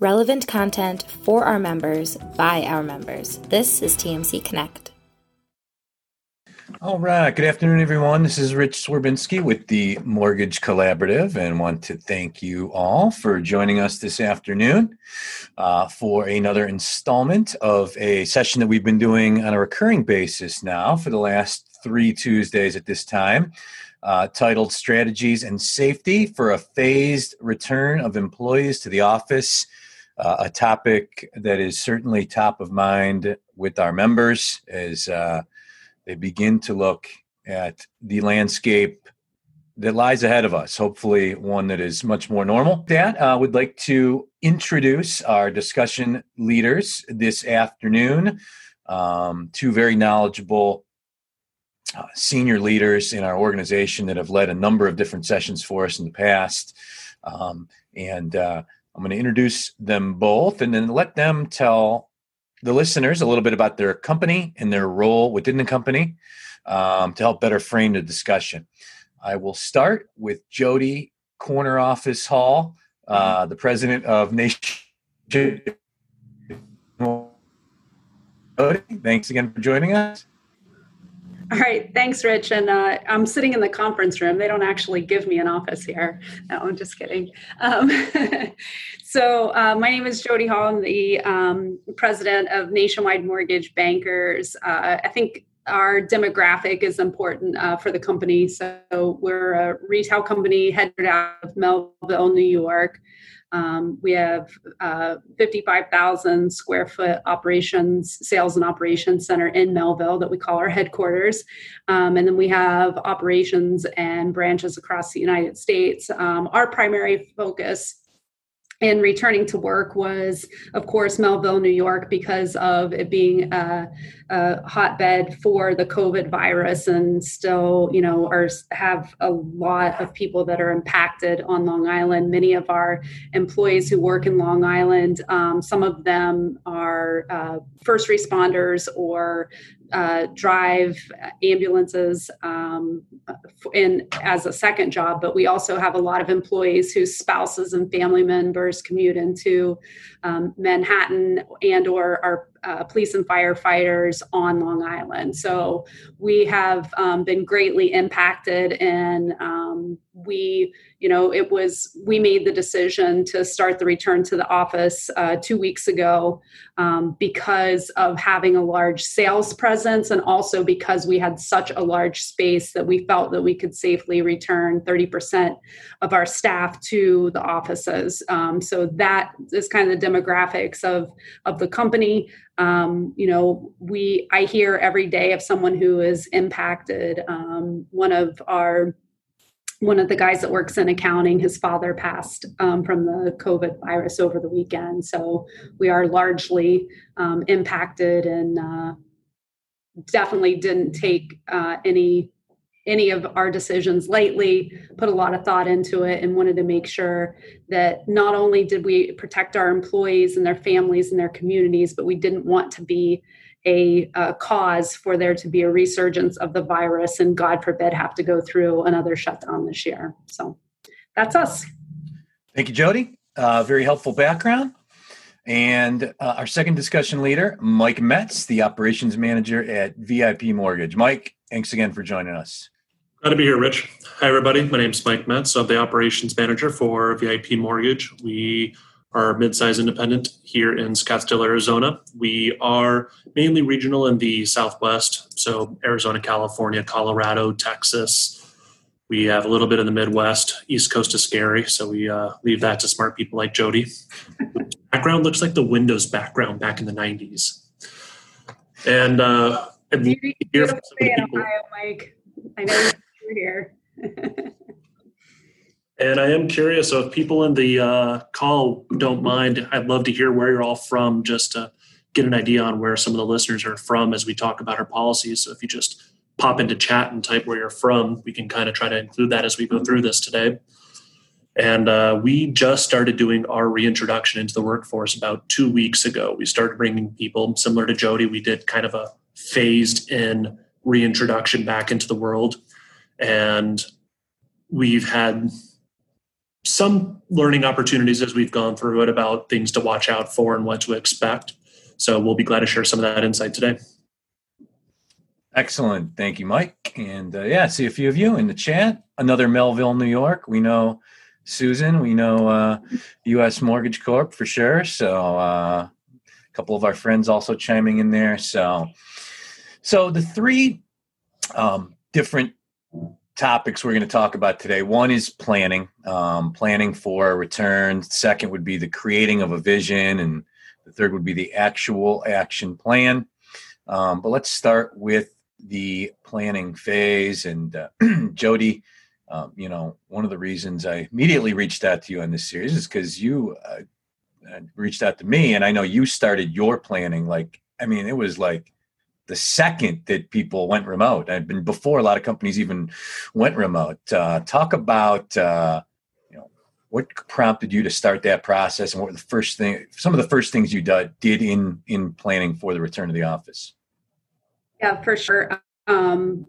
relevant content for our members by our members. This is TMC Connect. All right. Good afternoon, everyone. This is Rich Swerbinski with the Mortgage Collaborative and want to thank you all for joining us this afternoon uh, for another installment of a session that we've been doing on a recurring basis now for the last three Tuesdays at this time uh, titled Strategies and Safety for a Phased Return of Employees to the Office. Uh, a topic that is certainly top of mind with our members as uh, they begin to look at the landscape that lies ahead of us, hopefully, one that is much more normal. That I uh, would like to introduce our discussion leaders this afternoon. Um, two very knowledgeable uh, senior leaders in our organization that have led a number of different sessions for us in the past. Um, and uh, I'm going to introduce them both and then let them tell the listeners a little bit about their company and their role within the company um, to help better frame the discussion. I will start with Jody Corner Office Hall, uh, the president of Nation. Jody, thanks again for joining us. All right, thanks, Rich. And uh, I'm sitting in the conference room. They don't actually give me an office here. No, I'm just kidding. Um, so, uh, my name is Jody Hall. I'm the um, president of Nationwide Mortgage Bankers. Uh, I think our demographic is important uh, for the company. So, we're a retail company headed out of Melville, New York. Um, we have uh, 55,000 square foot operations, sales and operations center in Melville that we call our headquarters. Um, and then we have operations and branches across the United States. Um, our primary focus and returning to work was, of course, Melville, New York, because of it being a, a, hotbed for the COVID virus, and still, you know, are have a lot of people that are impacted on Long Island. Many of our employees who work in Long Island, um, some of them are uh, first responders or uh, drive ambulances um, in as a second job, but we also have a lot of employees whose spouses and family members commute into um, Manhattan and or our uh, police and firefighters on Long Island. So we have um, been greatly impacted, and um, we, you know, it was we made the decision to start the return to the office uh, two weeks ago um, because of having a large sales presence, and also because we had such a large space that we felt that we could safely return 30% of our staff to the offices. Um, so that is kind of the demographics of of the company. Um, you know we i hear every day of someone who is impacted. Um, one of our one of the guys that works in accounting his father passed um, from the covid virus over the weekend. So we are largely um, impacted and uh, definitely didn't take uh, any any of our decisions lately, put a lot of thought into it, and wanted to make sure that not only did we protect our employees and their families and their communities, but we didn't want to be a, a, cause for there to be a resurgence of the virus and God forbid have to go through another shutdown this year. So that's us. Thank you, Jody. Uh, very helpful background. And uh, our second discussion leader, Mike Metz, the operations manager at VIP Mortgage. Mike, thanks again for joining us. Glad to be here, Rich. Hi, everybody. My name is Mike Metz. I'm the operations manager for VIP Mortgage. We are a mid-sized independent here in Scottsdale, Arizona. We are mainly regional in the Southwest, so Arizona, California, Colorado, Texas. We have a little bit in the Midwest. East Coast is scary, so we uh, leave that to smart people like Jody. background looks like the Windows background back in the 90s. And uh, Ohio, Mike. I know here. and I am curious, so if people in the uh, call don't mind, I'd love to hear where you're all from just to get an idea on where some of the listeners are from as we talk about our policies. So if you just pop into chat and type where you're from, we can kind of try to include that as we go through this today. And uh, we just started doing our reintroduction into the workforce about two weeks ago. We started bringing people similar to Jody. We did kind of a phased in reintroduction back into the world and we've had some learning opportunities as we've gone through it about things to watch out for and what to expect. So we'll be glad to share some of that insight today. Excellent. Thank you, Mike. And uh, yeah, see a few of you in the chat. Another Melville, New York. We know Susan. We know uh, U.S. Mortgage Corp for sure. So uh, a couple of our friends also chiming in there. So, so the three um, different topics we're going to talk about today. One is planning, um, planning for a return. Second would be the creating of a vision, and the third would be the actual action plan. Um, but let's start with the planning phase. And uh, Jody, um, you know, one of the reasons I immediately reached out to you on this series is because you uh, uh, reached out to me, and I know you started your planning. Like, I mean, it was like the second that people went remote. I've been before a lot of companies even went remote. Uh, talk about uh, you know what prompted you to start that process, and what were the first thing, some of the first things you did in in planning for the return to the office. Yeah, for sure. Um,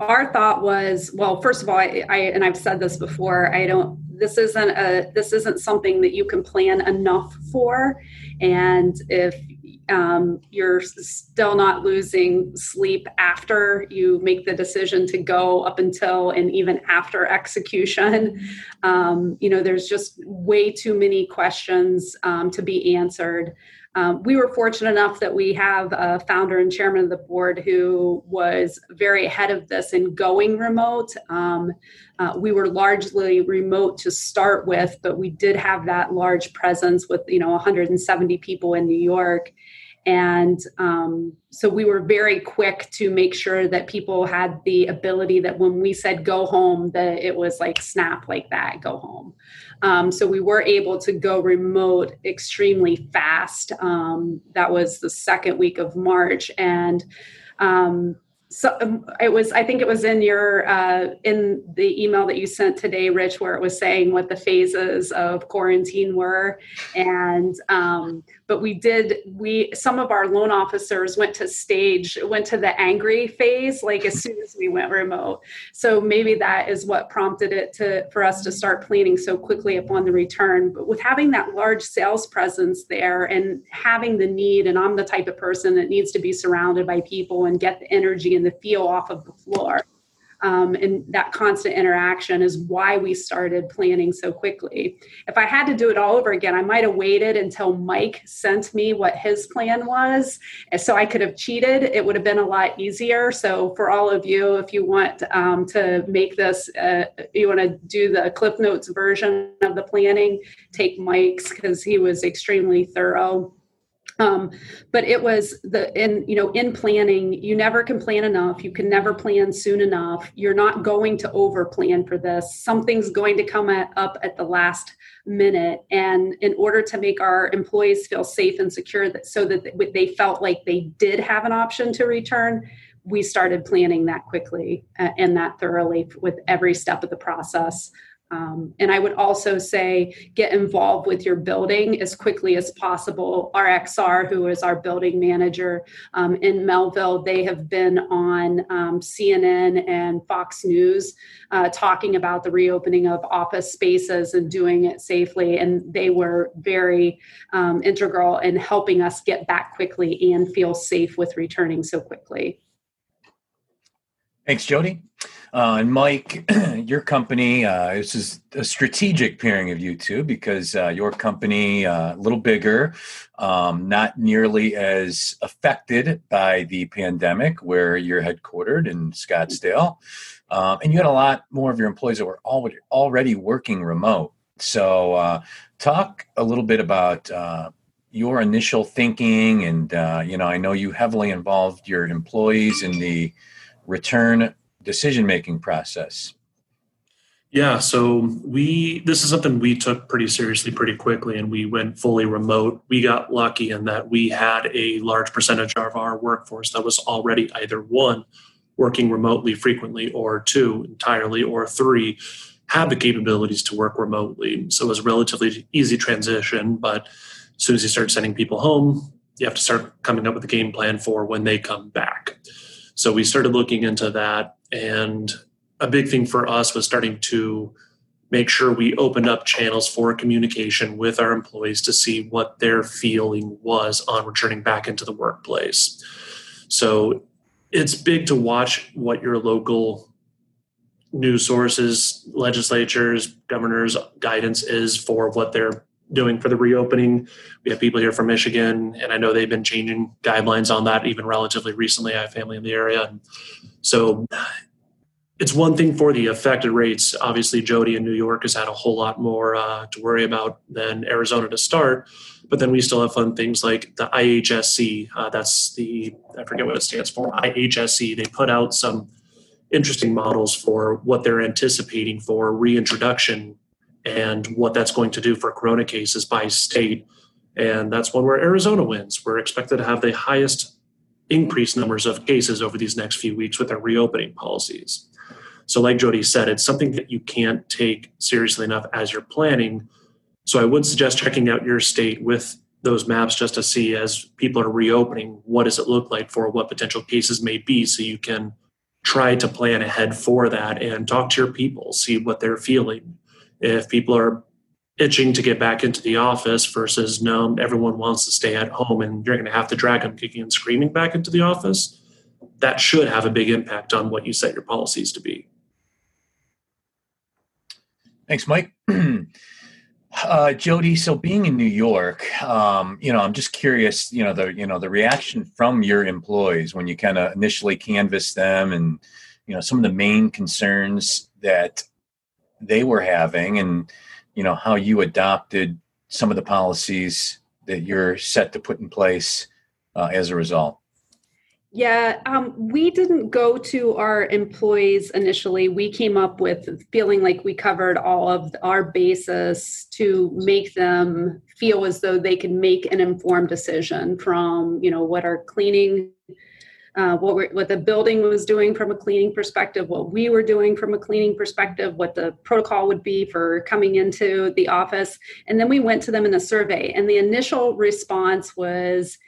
our thought was, well, first of all, I, I and I've said this before. I don't. This isn't a. This isn't something that you can plan enough for, and if um, you're still not losing sleep after you make the decision to go up until and even after execution. Um, you know, there's just way too many questions um, to be answered. Um, we were fortunate enough that we have a founder and chairman of the board who was very ahead of this in going remote. Um, uh, we were largely remote to start with, but we did have that large presence with you know 170 people in New York. And um, so we were very quick to make sure that people had the ability that when we said go home, that it was like snap like that, go home. Um, so we were able to go remote extremely fast. Um, that was the second week of March. And um, so um, it was i think it was in your uh, in the email that you sent today rich where it was saying what the phases of quarantine were and um, but we did we some of our loan officers went to stage went to the angry phase like as soon as we went remote so maybe that is what prompted it to for us to start planning so quickly upon the return but with having that large sales presence there and having the need and i'm the type of person that needs to be surrounded by people and get the energy and the feel off of the floor. Um, and that constant interaction is why we started planning so quickly. If I had to do it all over again, I might have waited until Mike sent me what his plan was, so I could have cheated. It would have been a lot easier. So for all of you, if you want um, to make this, uh, you want to do the Cliff Notes version of the planning, take Mike's because he was extremely thorough um, but it was the in you know in planning you never can plan enough. You can never plan soon enough. You're not going to over plan for this. Something's going to come at, up at the last minute. And in order to make our employees feel safe and secure that so that they felt like they did have an option to return we started planning that quickly uh, and that thoroughly with every step of the process um, and I would also say get involved with your building as quickly as possible. RXR, who is our building manager um, in Melville, they have been on um, CNN and Fox News uh, talking about the reopening of office spaces and doing it safely. And they were very um, integral in helping us get back quickly and feel safe with returning so quickly. Thanks, Jody. Uh, and Mike, your company, uh, this is a strategic pairing of you two because uh, your company, uh, a little bigger, um, not nearly as affected by the pandemic, where you're headquartered in Scottsdale. Um, and you had a lot more of your employees that were already, already working remote. So, uh, talk a little bit about uh, your initial thinking. And, you know, I know you heavily involved your employees in the return decision making process? Yeah, so we this is something we took pretty seriously pretty quickly and we went fully remote. We got lucky in that we had a large percentage of our workforce that was already either one working remotely frequently or two entirely or three had the capabilities to work remotely. So it was a relatively easy transition, but as soon as you start sending people home, you have to start coming up with a game plan for when they come back. So we started looking into that. And a big thing for us was starting to make sure we opened up channels for communication with our employees to see what their feeling was on returning back into the workplace. So it's big to watch what your local news sources, legislatures, governors' guidance is for what they're doing for the reopening. We have people here from Michigan, and I know they've been changing guidelines on that even relatively recently. I have family in the area. And so it's one thing for the affected rates. Obviously, Jody in New York has had a whole lot more uh, to worry about than Arizona to start. But then we still have fun things like the IHSC. Uh, that's the, I forget what it stands for, IHSC. They put out some interesting models for what they're anticipating for reintroduction and what that's going to do for corona cases by state. And that's one where Arizona wins. We're expected to have the highest increased numbers of cases over these next few weeks with our reopening policies. So, like Jody said, it's something that you can't take seriously enough as you're planning. So, I would suggest checking out your state with those maps just to see as people are reopening, what does it look like for what potential cases may be, so you can try to plan ahead for that and talk to your people, see what they're feeling. If people are itching to get back into the office versus no, everyone wants to stay at home and you're going to have to drag them kicking and screaming back into the office, that should have a big impact on what you set your policies to be. Thanks, Mike. uh, Jody, so being in New York, um, you know, I'm just curious, you know, the you know the reaction from your employees when you kind of initially canvass them, and you know some of the main concerns that they were having, and you know how you adopted some of the policies that you're set to put in place uh, as a result. Yeah, um, we didn't go to our employees initially. We came up with feeling like we covered all of our basis to make them feel as though they can make an informed decision from, you know, what our cleaning, uh, what what the building was doing from a cleaning perspective, what we were doing from a cleaning perspective, what the protocol would be for coming into the office, and then we went to them in a survey. And the initial response was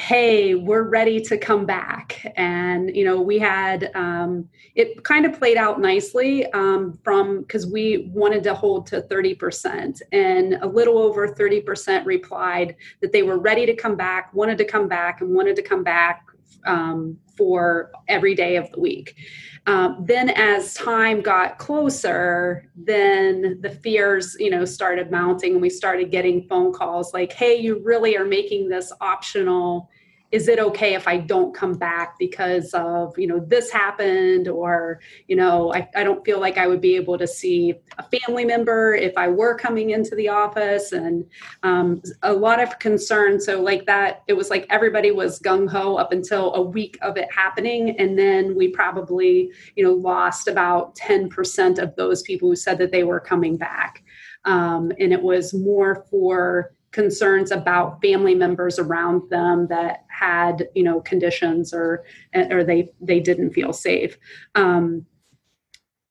hey we're ready to come back and you know we had um, it kind of played out nicely um, from because we wanted to hold to 30% and a little over 30% replied that they were ready to come back wanted to come back and wanted to come back um, for every day of the week. Um, then as time got closer then the fears you know started mounting and we started getting phone calls like hey you really are making this optional is it okay if I don't come back because of, you know, this happened or, you know, I, I don't feel like I would be able to see a family member if I were coming into the office and um, a lot of concern. So like that, it was like everybody was gung ho up until a week of it happening. And then we probably, you know, lost about 10% of those people who said that they were coming back. Um, and it was more for concerns about family members around them that had you know conditions or or they they didn't feel safe. Um,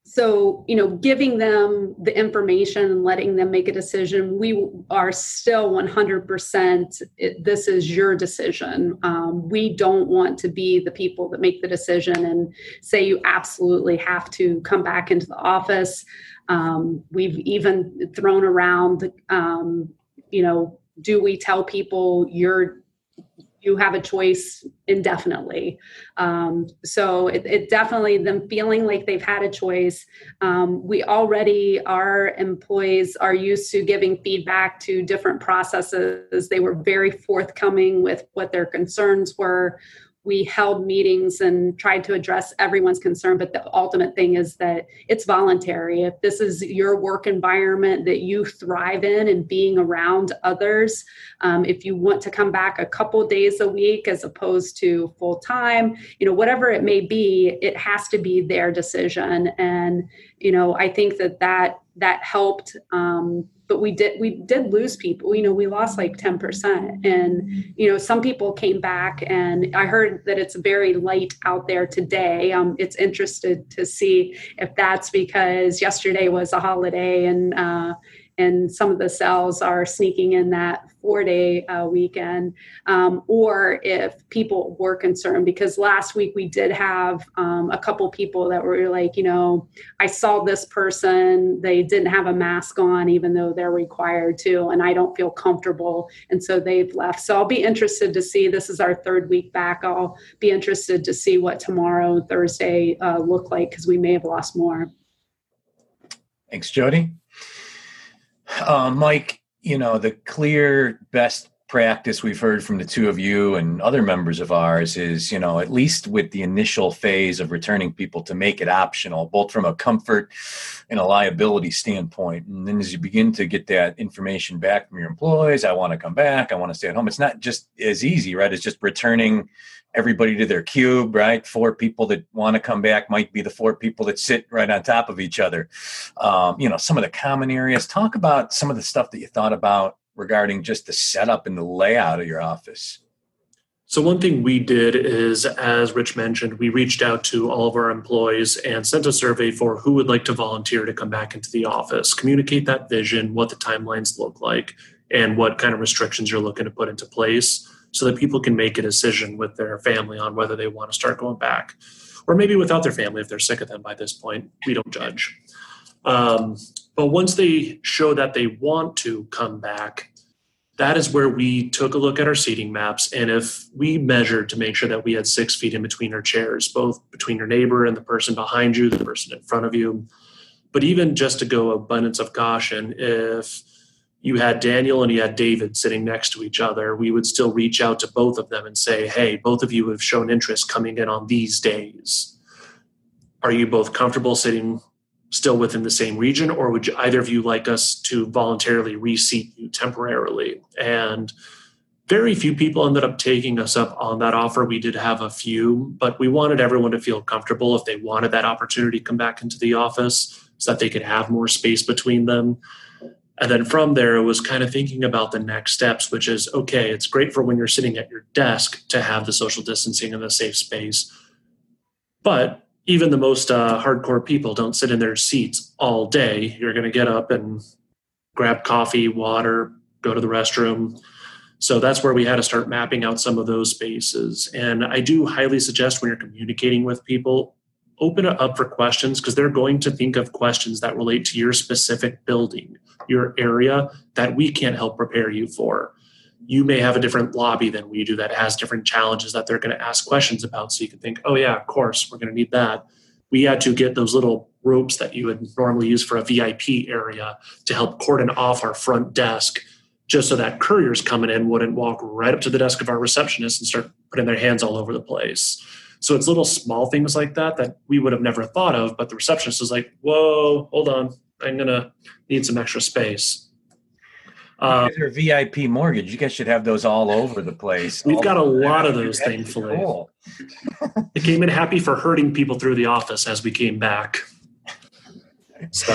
so you know giving them the information and letting them make a decision we are still 100% it, this is your decision. Um, we don't want to be the people that make the decision and say you absolutely have to come back into the office. Um, we've even thrown around um, you know, do we tell people you're you have a choice indefinitely. Um, so it, it, definitely them feeling like they've had a choice. Um, we already our employees are used to giving feedback to different processes. They were very forthcoming with what their concerns were we held meetings and tried to address everyone's concern but the ultimate thing is that it's voluntary. If this is your work environment that you thrive in and being around others um, if you want to come back a couple days a week as opposed to full time you know whatever it may be it has to be their decision. And you know i think that that that helped um, but we did we did lose people you know we lost like 10% and you know some people came back and i heard that it's very light out there today. Um, it's interested to see if that's because yesterday was a holiday and uh, and some of the cells are sneaking in that four day uh, weekend, um, or if people were concerned, because last week we did have um, a couple people that were like, you know, I saw this person, they didn't have a mask on, even though they're required to, and I don't feel comfortable. And so they've left. So I'll be interested to see. This is our third week back. I'll be interested to see what tomorrow, Thursday, uh, look like because we may have lost more. Thanks, Jody. Uh, Mike, you know, the clear best practice we've heard from the two of you and other members of ours is, you know, at least with the initial phase of returning people to make it optional, both from a comfort and a liability standpoint. And then as you begin to get that information back from your employees, I want to come back, I want to stay at home. It's not just as easy, right? It's just returning everybody to their cube, right? Four people that want to come back might be the four people that sit right on top of each other. Um, you know, some of the common areas. Talk about some of the stuff that you thought about regarding just the setup and the layout of your office. So, one thing we did is, as Rich mentioned, we reached out to all of our employees and sent a survey for who would like to volunteer to come back into the office, communicate that vision, what the timelines look like, and what kind of restrictions you're looking to put into place so that people can make a decision with their family on whether they want to start going back or maybe without their family if they're sick of them by this point. We don't judge. Um, but once they show that they want to come back, that is where we took a look at our seating maps. And if we measured to make sure that we had six feet in between our chairs, both between your neighbor and the person behind you, the person in front of you, but even just to go abundance of caution, if you had Daniel and you had David sitting next to each other, we would still reach out to both of them and say, hey, both of you have shown interest coming in on these days. Are you both comfortable sitting still within the same region, or would you, either of you like us to voluntarily reseat you temporarily? And very few people ended up taking us up on that offer. We did have a few, but we wanted everyone to feel comfortable if they wanted that opportunity to come back into the office so that they could have more space between them. And then from there, it was kind of thinking about the next steps, which is okay, it's great for when you're sitting at your desk to have the social distancing and the safe space. But even the most uh, hardcore people don't sit in their seats all day. You're going to get up and grab coffee, water, go to the restroom. So that's where we had to start mapping out some of those spaces. And I do highly suggest when you're communicating with people, open it up for questions because they're going to think of questions that relate to your specific building, your area that we can't help prepare you for. You may have a different lobby than we do that has different challenges that they're going to ask questions about. So you can think, oh, yeah, of course, we're going to need that. We had to get those little ropes that you would normally use for a VIP area to help cordon off our front desk just so that couriers coming in wouldn't walk right up to the desk of our receptionist and start putting their hands all over the place. So it's little small things like that that we would have never thought of, but the receptionist is like, "Whoa, hold on, I'm gonna need some extra space." Uh, are VIP mortgage. You guys should have those all over the place. We've got a lot of those, thankfully. Cool. it came in happy for hurting people through the office as we came back. So.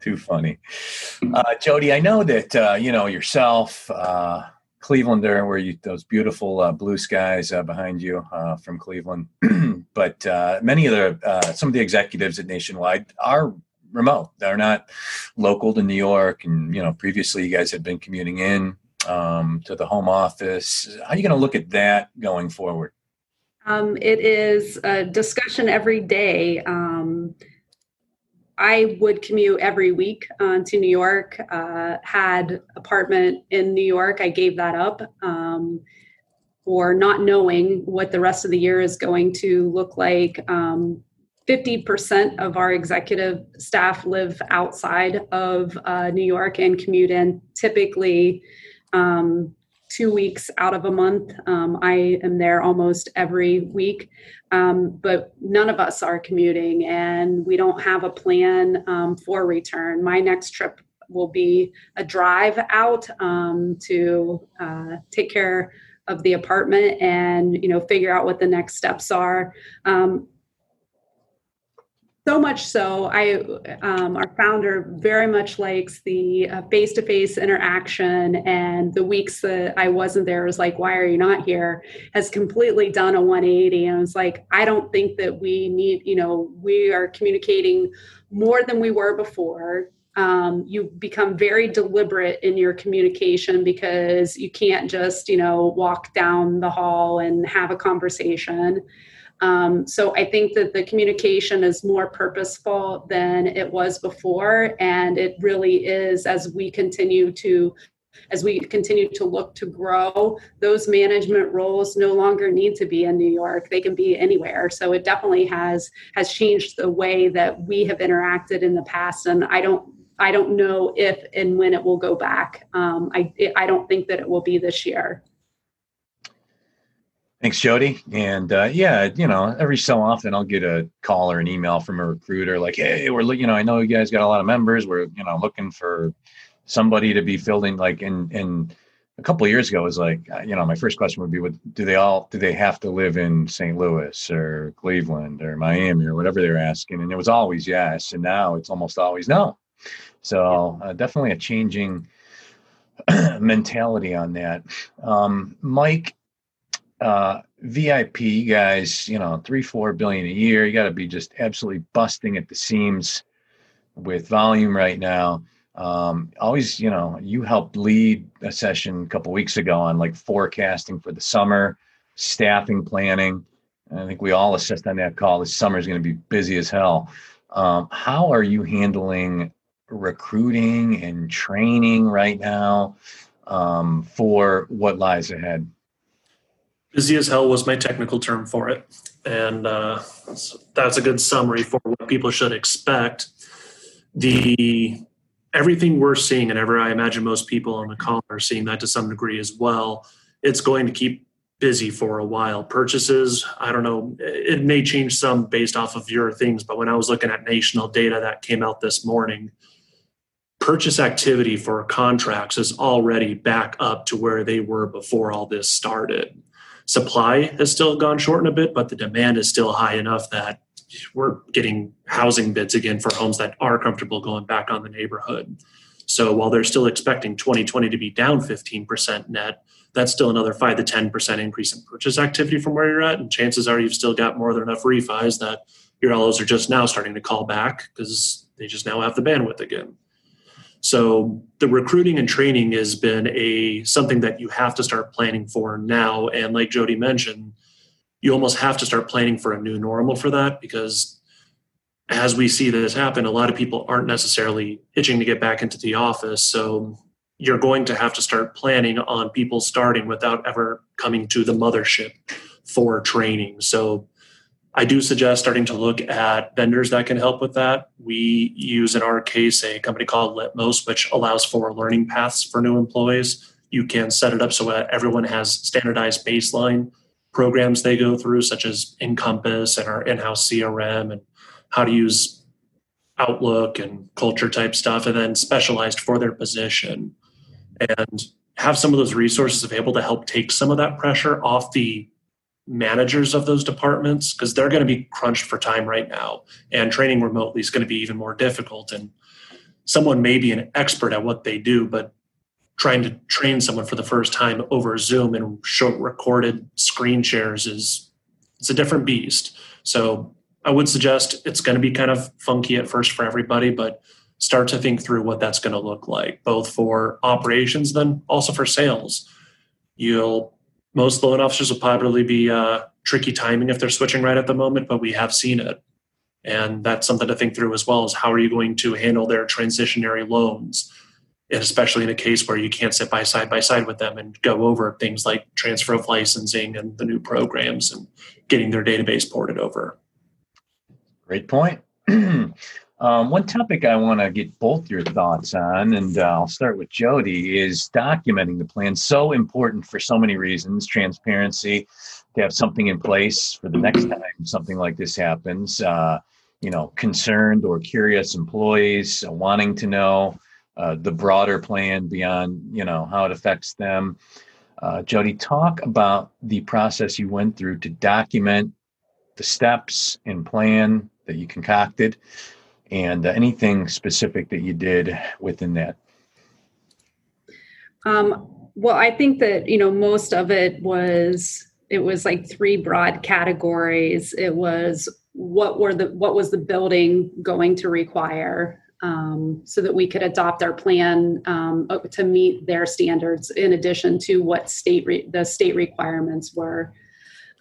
Too funny, uh, Jody. I know that uh, you know yourself. Uh, Clevelander, where you those beautiful uh, blue skies uh, behind you uh, from Cleveland. but uh, many of the uh, some of the executives at Nationwide are remote. They're not local to New York, and you know previously you guys had been commuting in um, to the home office. How are you going to look at that going forward? Um, it is a discussion every day. Um, I would commute every week uh, to New York. Uh, had apartment in New York. I gave that up um, for not knowing what the rest of the year is going to look like. Um, 50% of our executive staff live outside of uh, New York and commute in. Typically, um, two weeks out of a month. Um, I am there almost every week, um, but none of us are commuting and we don't have a plan um, for return. My next trip will be a drive out um, to uh, take care of the apartment and you know figure out what the next steps are um, so much so i um, our founder very much likes the uh, face-to-face interaction and the weeks that i wasn't there was like why are you not here? has completely done a 180 and it's like i don't think that we need you know we are communicating more than we were before. Um, you become very deliberate in your communication because you can't just you know walk down the hall and have a conversation um, so i think that the communication is more purposeful than it was before and it really is as we continue to as we continue to look to grow, those management roles no longer need to be in New York. They can be anywhere. So it definitely has has changed the way that we have interacted in the past. And I don't I don't know if and when it will go back. Um, I I don't think that it will be this year. Thanks, Jody. And uh, yeah, you know, every so often I'll get a call or an email from a recruiter like, "Hey, we're looking, you know, I know you guys got a lot of members. We're you know looking for somebody to be fielding like in in a couple of years ago was like uh, you know my first question would be what do they all do they have to live in st louis or cleveland or miami or whatever they're asking and it was always yes and now it's almost always no so uh, definitely a changing mentality on that um, mike uh, vip guys you know three four billion a year. You got to be just absolutely busting at the seams with volume right now. Um, always you know you helped lead a session a couple weeks ago on like forecasting for the summer staffing planning. And i think we all assessed on that call this summer is going to be busy as hell. Um, how are you handling recruiting and training right now um, for what lies ahead busy as hell was my technical term for it and uh, that's a good summary for what people should expect the everything we're seeing, and ever I imagine most people on the call are seeing that to some degree as well, it's going to keep busy for a while. Purchases, I don't know, it may change some based off of your things, but when I was looking at national data that came out this morning, purchase activity for contracts is already back up to where they were before all this started. Supply has still gone short in a bit, but the demand is still high enough that we're getting housing bids again for homes that are comfortable going back on the neighborhood. So while they're still expecting 2020 to be down 15% net, that's still another 5 to 10% increase in purchase activity from where you're at. And chances are you've still got more than enough refis that your LOs are just now starting to call back because they just now have the bandwidth again. So the recruiting and training has been a something that you have to start planning for now. And like Jody mentioned, you almost have to start planning for a new normal for that because as we see this happen, a lot of people aren't necessarily itching to get back into the office. So you're going to have to start planning on people starting without ever coming to the mothership for training. So I do suggest starting to look at vendors that can help with that. We use in our case a company called Litmos, which allows for learning paths for new employees. You can set it up so that everyone has standardized baseline programs they go through, such as Encompass and our in house CRM and how to use Outlook and culture type stuff, and then specialized for their position. And have some of those resources available to help take some of that pressure off the managers of those departments because they're going to be crunched for time right now. And training remotely is going to be even more difficult. And someone may be an expert at what they do, but trying to train someone for the first time over Zoom and show recorded screen shares is it's a different beast. So I would suggest it's going to be kind of funky at first for everybody, but start to think through what that's going to look like, both for operations, then also for sales. You'll most loan officers will probably be uh, tricky timing if they're switching right at the moment, but we have seen it. And that's something to think through as well is how are you going to handle their transitionary loans? and especially in a case where you can't sit by side by side with them and go over things like transfer of licensing and the new programs and getting their database ported over. Great point. um, one topic I want to get both your thoughts on, and uh, I'll start with Jody, is documenting the plan. So important for so many reasons transparency, to have something in place for the next time something like this happens. Uh, you know, concerned or curious employees uh, wanting to know uh, the broader plan beyond you know how it affects them. Uh, Jody, talk about the process you went through to document the steps and plan that you concocted, and uh, anything specific that you did within that. Um, well, I think that you know most of it was it was like three broad categories. It was what were the what was the building going to require um, so that we could adopt our plan um, to meet their standards in addition to what state re- the state requirements were.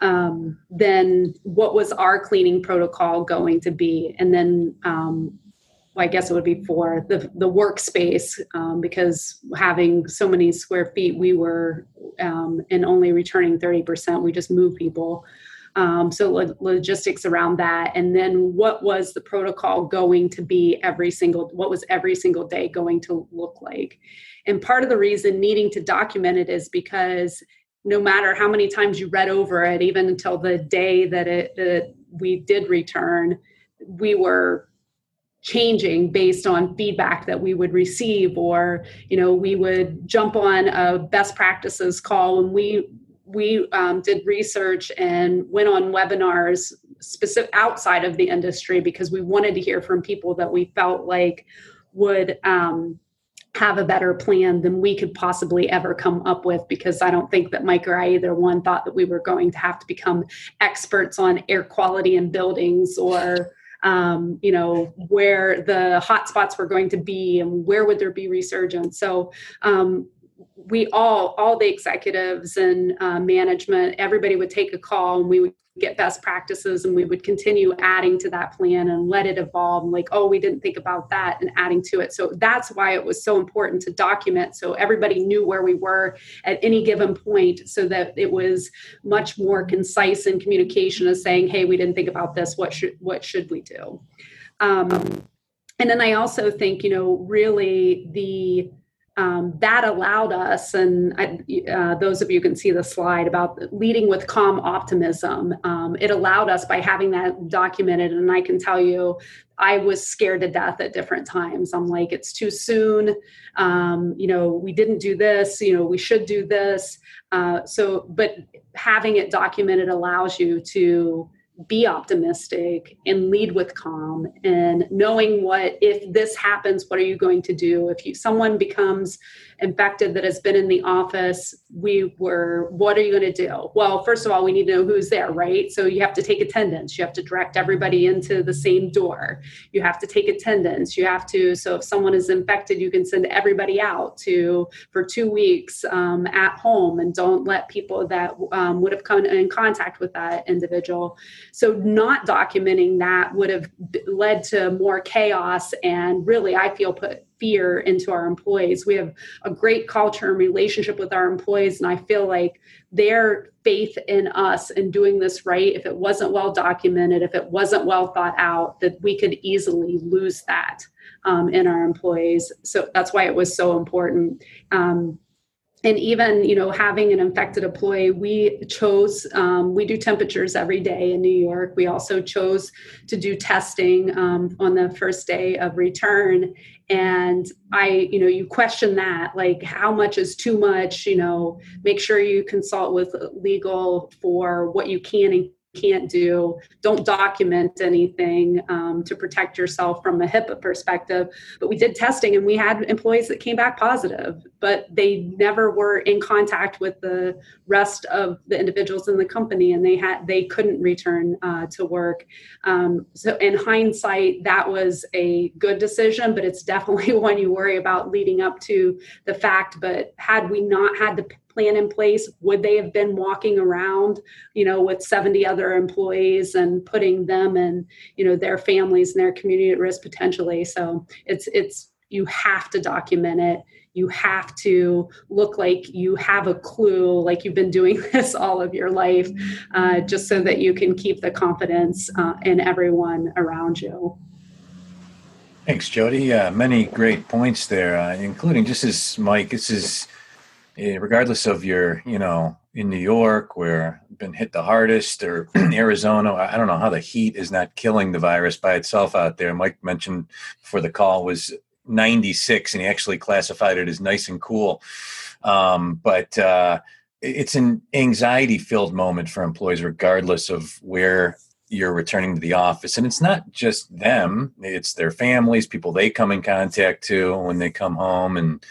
Um, then what was our cleaning protocol going to be? And then um, well, I guess it would be for the the workspace um, because having so many square feet, we were um, and only returning thirty percent. We just moved people. Um, so lo- logistics around that, and then what was the protocol going to be every single? What was every single day going to look like? And part of the reason needing to document it is because no matter how many times you read over it, even until the day that it that we did return, we were changing based on feedback that we would receive or you know we would jump on a best practices call. And we we um, did research and went on webinars specific outside of the industry because we wanted to hear from people that we felt like would um, have a better plan than we could possibly ever come up with because I don't think that Mike or I either one thought that we were going to have to become experts on air quality in buildings or um, you know where the hotspots were going to be and where would there be resurgence. So um, we all all the executives and uh, management everybody would take a call and we would get best practices and we would continue adding to that plan and let it evolve and like oh we didn't think about that and adding to it. So that's why it was so important to document so everybody knew where we were at any given point so that it was much more concise in communication as saying hey we didn't think about this. What should what should we do? Um, and then i also think you know really the um, that allowed us, and I, uh, those of you can see the slide about leading with calm optimism. Um, it allowed us by having that documented, and I can tell you, I was scared to death at different times. I'm like, it's too soon. Um, you know, we didn't do this. You know, we should do this. Uh, so, but having it documented allows you to be optimistic and lead with calm and knowing what if this happens what are you going to do? If you someone becomes infected that has been in the office we were what are you going to do? Well first of all we need to know who's there right? So you have to take attendance. You have to direct everybody into the same door. You have to take attendance. You have to so if someone is infected you can send everybody out to for two weeks um, at home and don't let people that um, would have come in contact with that individual so not documenting that would have led to more chaos and really i feel put fear into our employees. We have a great culture and relationship with our employees, and I feel like their faith in us and doing this right, if it wasn't well documented, if it wasn't well thought out, that we could easily lose that um, in our employees. So that's why it was so important. Um, and even you know having an infected employee we chose um, we do temperatures every day in new york. We also chose to do testing um, on the first day of return. And i you know you question that like how much is too much? You know make sure you consult with legal for what you can and can't do. Don't document anything um, to protect yourself from a HIPAA perspective. But we did testing and we had employees that came back positive, but they never were in contact with the rest of the individuals in the company and they had they couldn't return uh, to work. Um, so in hindsight, that was a good decision, but it's definitely one you worry about leading up to the fact. But had we not had the plan in place? Would they have been walking around you know with 70 other employees and putting them and you know their families and their community at risk potentially? So it's it's you have to document it. You have to look like you have a clue like you've been doing this all of your life uh, just so that you can keep the confidence uh, in everyone around you. Thanks, Jody. Uh, many great points there, uh, including just as Mike, this is regardless of your, you know, in New York where been hit the hardest, or Arizona, I don't know how the heat is not killing the virus by itself out there. Mike mentioned before the call was 96, and he actually classified it as nice and cool. Um, but uh, it's an anxiety-filled moment for employees, regardless of where you're returning to the office and it's not just them it's their families people they come in contact to when they come home and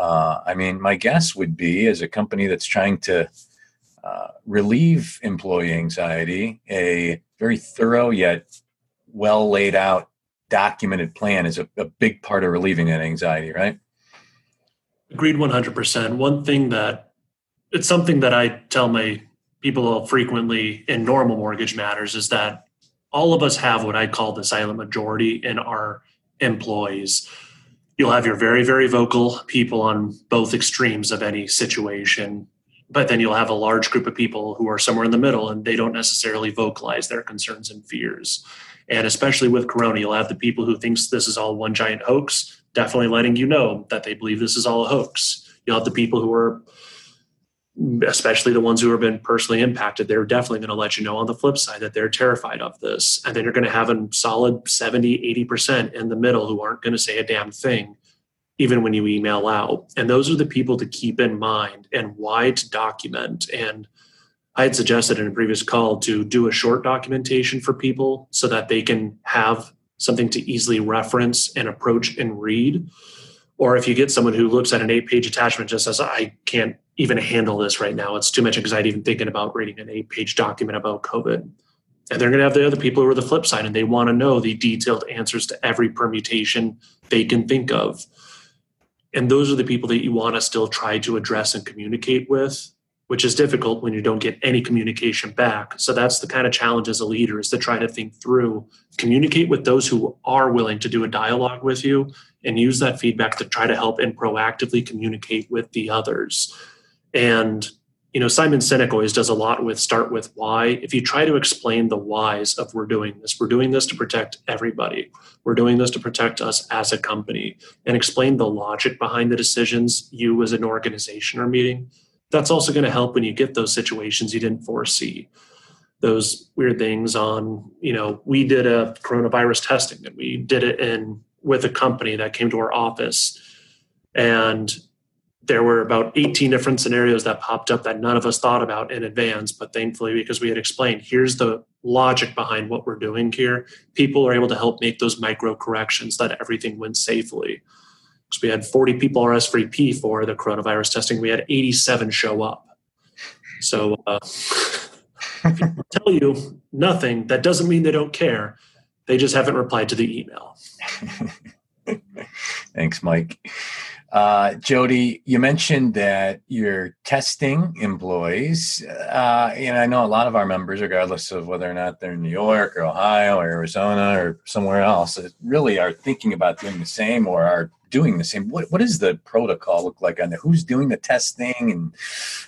uh, I mean, my guess would be as a company that's trying to uh, relieve employee anxiety, a very thorough yet well laid out documented plan is a, a big part of relieving that anxiety, right? Agreed 100%. One thing that it's something that I tell my people frequently in normal mortgage matters is that all of us have what I call the silent majority in our employees. You'll have your very, very vocal people on both extremes of any situation, but then you'll have a large group of people who are somewhere in the middle and they don't necessarily vocalize their concerns and fears. And especially with Corona, you'll have the people who thinks this is all one giant hoax, definitely letting you know that they believe this is all a hoax. You'll have the people who are especially the ones who have been personally impacted, they're definitely going to let you know on the flip side that they're terrified of this. And then you're going to have a solid 70, 80% in the middle who aren't going to say a damn thing, even when you email out. And those are the people to keep in mind and why to document. And I had suggested in a previous call to do a short documentation for people so that they can have something to easily reference and approach and read. Or if you get someone who looks at an eight page attachment just says, I can't even handle this right now. It's too much anxiety even thinking about reading an eight page document about COVID. And they're going to have the other people who are the flip side and they want to know the detailed answers to every permutation they can think of. And those are the people that you want to still try to address and communicate with, which is difficult when you don't get any communication back. So that's the kind of challenge as a leader is to try to think through, communicate with those who are willing to do a dialogue with you and use that feedback to try to help and proactively communicate with the others and you know, Simon Sinek always does a lot with start with why. If you try to explain the whys of we're doing this, we're doing this to protect everybody. We're doing this to protect us as a company and explain the logic behind the decisions you as an organization are meeting. That's also going to help when you get those situations you didn't foresee. Those weird things on, you know, we did a coronavirus testing and we did it in with a company that came to our office and there were about 18 different scenarios that popped up that none of us thought about in advance. But thankfully, because we had explained, here's the logic behind what we're doing here, people are able to help make those micro corrections that everything went safely. Because we had 40 people RSVP for the coronavirus testing, we had 87 show up. So, uh, tell you nothing, that doesn't mean they don't care. They just haven't replied to the email. Thanks, Mike. Uh, Jody, you mentioned that you're testing employees, uh, and I know a lot of our members, regardless of whether or not they're in New York or Ohio or Arizona or somewhere else, really are thinking about doing the same or are doing the same. What what does the protocol look like the who's doing the testing, and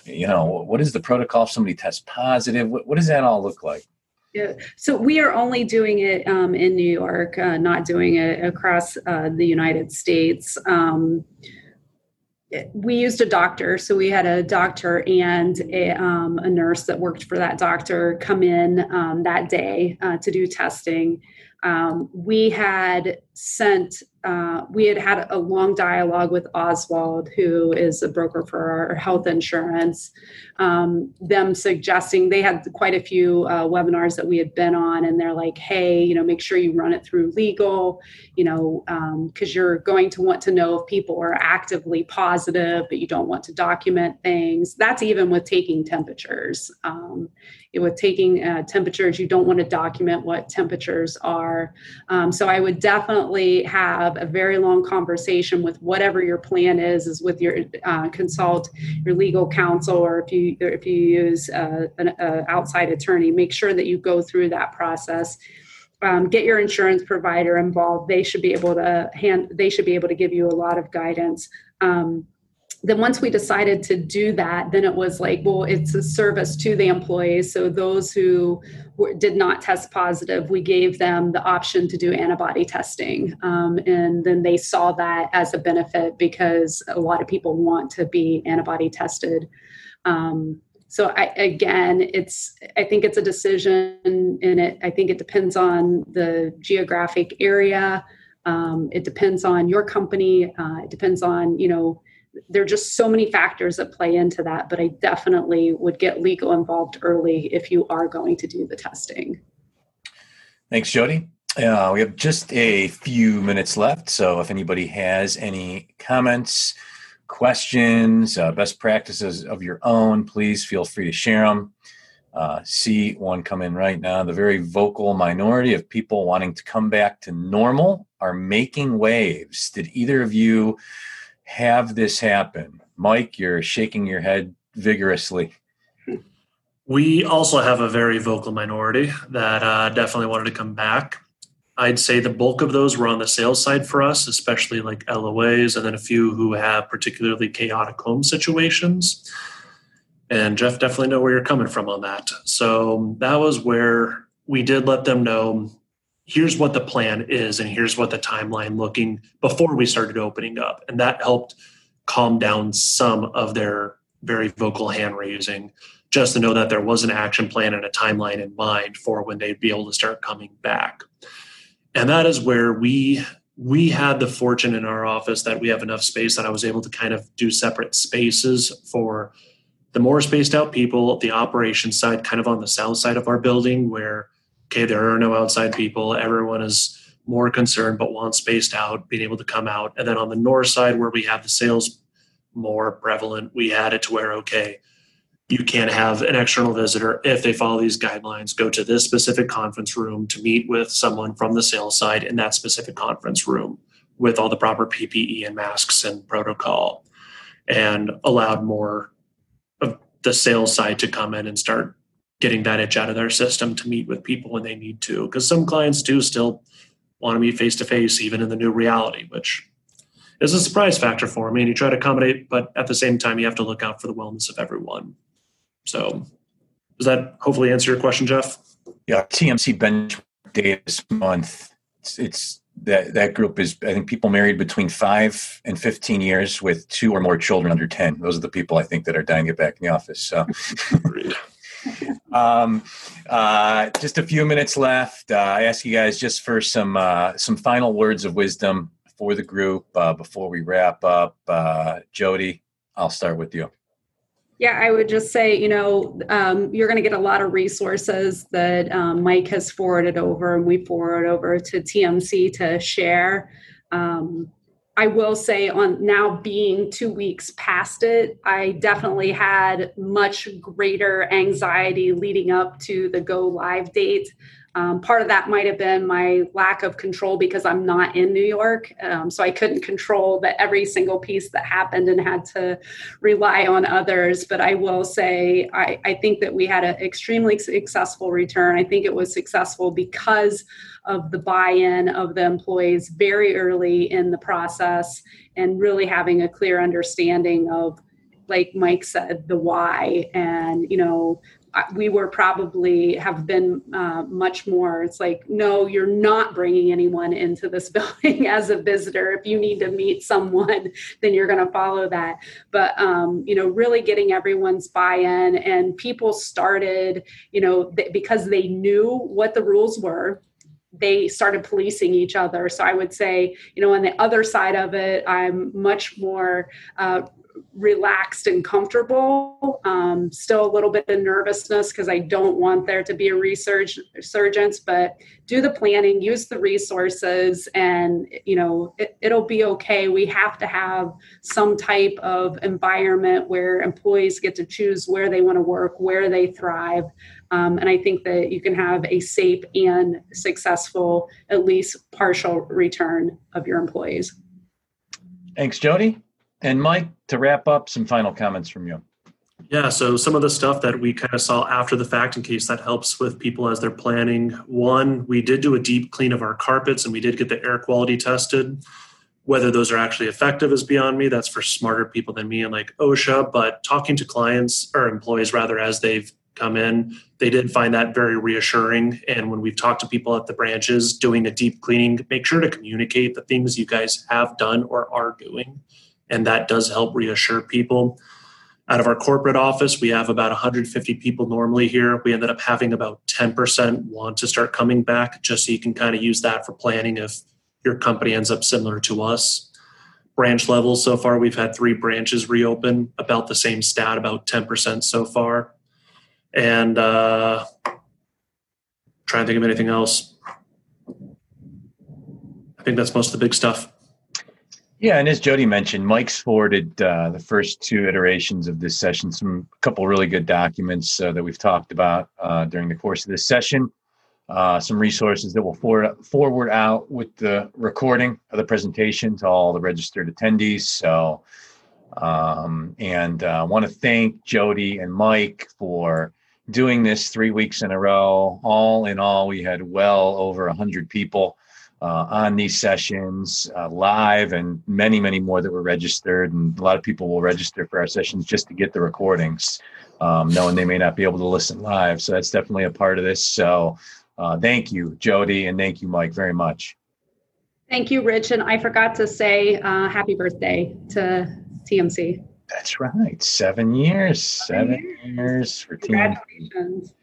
you know what is the protocol if somebody tests positive? What what does that all look like? Yeah. So we are only doing it um, in New York, uh, not doing it across uh, the United States. Um, we used a doctor, so we had a doctor and a, um, a nurse that worked for that doctor come in um, that day uh, to do testing. Um, we had sent uh, we had had a long dialogue with Oswald, who is a broker for our health insurance, um, them suggesting they had quite a few uh, webinars that we had been on, and they're like, hey, you know, make sure you run it through legal, you know, because um, you're going to want to know if people are actively positive, but you don't want to document things. That's even with taking temperatures. Um, with taking uh, temperatures, you don't want to document what temperatures are. Um, so I would definitely have a very long conversation with whatever your plan is, is with your uh, consult your legal counsel, or if you or if you use uh, an uh, outside attorney, make sure that you go through that process. Um, get your insurance provider involved. They should be able to hand. They should be able to give you a lot of guidance. Um, then once we decided to do that then it was like well it's a service to the employees. So those who were, did not test positive we gave them the option to do antibody testing. Um, and then they saw that as a benefit because a lot of people want to be antibody tested. Um, so I, again it's i think it's a decision and it i think it depends on the geographic area. Um, it depends on your company. Uh, it depends on you know there are just so many factors that play into that, but I definitely would get legal involved early if you are going to do the testing. Thanks, Jody. Uh, we have just a few minutes left, so if anybody has any comments, questions, uh, best practices of your own, please feel free to share them. Uh, see one come in right now. The very vocal minority of people wanting to come back to normal are making waves. Did either of you have this happen? Mike, you're shaking your head vigorously. We also have a very vocal minority that uh, definitely wanted to come back. I'd say the bulk of those were on the sales side for us, especially like LOAs, and then a few who have particularly chaotic home situations. And Jeff definitely know where you're coming from on that. So that was where we did let them know here's what the plan is and here's what the timeline looking before we started opening up. And that helped calm down some of their very vocal hand raising just to know that there was an action plan and a timeline in mind for when they'd be able to start coming back. And that is where we we had the fortune in our office that we have enough space that I was able to kind of do separate spaces for the more spaced out people, the operations side, kind of on the south side of our building, where okay, there are no outside people, everyone is more concerned but wants spaced out, being able to come out. And then on the north side, where we have the sales more prevalent, we had it to where okay, you can't have an external visitor if they follow these guidelines go to this specific conference room to meet with someone from the sales side in that specific conference room with all the proper ppe and masks and protocol and allowed more of the sales side to come in and start getting that itch out of their system to meet with people when they need to because some clients do still want to meet face to face even in the new reality which is a surprise factor for me and you try to accommodate but at the same time you have to look out for the wellness of everyone so does that hopefully answer your question, Jeff? Yeah, TMC benchmark data this month. It's, it's that that group is I think people married between five and fifteen years with two or more children under ten. Those are the people I think that are dying to get back in the office. So. Um, uh, just a few minutes left. Uh, I ask you guys just for some uh, some final words of wisdom for the group uh, before we wrap up. Uh, Jody, I'll start with you. Yeah, I would just say, you know, um, you're going to get a lot of resources that um, Mike has forwarded over and we forward over to TMC to share. Um, I will say, on now being two weeks past it, I definitely had much greater anxiety leading up to the go live date. Um, part of that might have been my lack of control because I'm not in New York. Um, so I couldn't control that every single piece that happened and had to rely on others. But I will say, I, I think that we had an extremely successful return. I think it was successful because of the buy in of the employees very early in the process and really having a clear understanding of like Mike said, the why and you know we were probably have been uh, much more it's like no you're not bringing anyone into this building as a visitor if you need to meet someone then you're going to follow that but um, you know really getting everyone's buy-in and people started you know th- because they knew what the rules were they started policing each other. So I would say, you know, on the other side of it, I'm much more uh, relaxed and comfortable. Um, still a little bit of nervousness because I don't want there to be a resurgence, but do the planning, use the resources, and you know it, it'll be okay. We have to have some type of environment where employees get to choose where they want to work, where they thrive. Um, and I think that you can have a safe and successful, at least partial return of your employees. Thanks, Jody. And Mike, to wrap up, some final comments from you. Yeah, so some of the stuff that we kind of saw after the fact, in case that helps with people as they're planning. One, we did do a deep clean of our carpets and we did get the air quality tested. Whether those are actually effective is beyond me. That's for smarter people than me and like OSHA. But talking to clients or employees rather as they've come in, they did find that very reassuring. And when we've talked to people at the branches doing a deep cleaning, make sure to communicate the things you guys have done or are doing and that does help reassure people. Out of our corporate office, we have about 150 people normally here. We ended up having about 10% want to start coming back, just so you can kind of use that for planning if your company ends up similar to us. Branch level, so far, we've had three branches reopen, about the same stat, about 10% so far. And uh, trying to think of anything else. I think that's most of the big stuff. Yeah, and as Jody mentioned, Mike's forwarded uh, the first two iterations of this session, some couple really good documents uh, that we've talked about uh, during the course of this session. Uh, some resources that we'll forward, forward out with the recording of the presentation to all the registered attendees. So, um, and I uh, want to thank Jody and Mike for doing this three weeks in a row. All in all, we had well over 100 people uh, on these sessions uh, live and many, many more that were registered. And a lot of people will register for our sessions just to get the recordings, um, knowing they may not be able to listen live. So that's definitely a part of this. So uh, thank you, Jody, and thank you, Mike, very much. Thank you, Rich. And I forgot to say uh, happy birthday to TMC. That's right. Seven years. Seven, Seven years. years for TMC. Congratulations.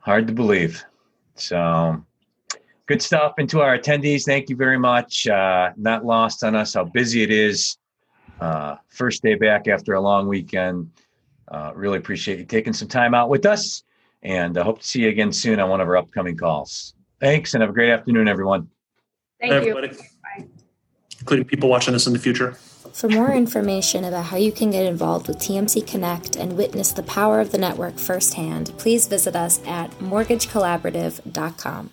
Hard to believe. So good stuff. And to our attendees, thank you very much. Uh, not lost on us how busy it is. Uh, first day back after a long weekend. Uh, really appreciate you taking some time out with us. And I hope to see you again soon on one of our upcoming calls. Thanks and have a great afternoon, everyone. Thank Bye, you. Everybody. Bye. Including people watching this in the future. For more information about how you can get involved with TMC Connect and witness the power of the network firsthand, please visit us at mortgagecollaborative.com.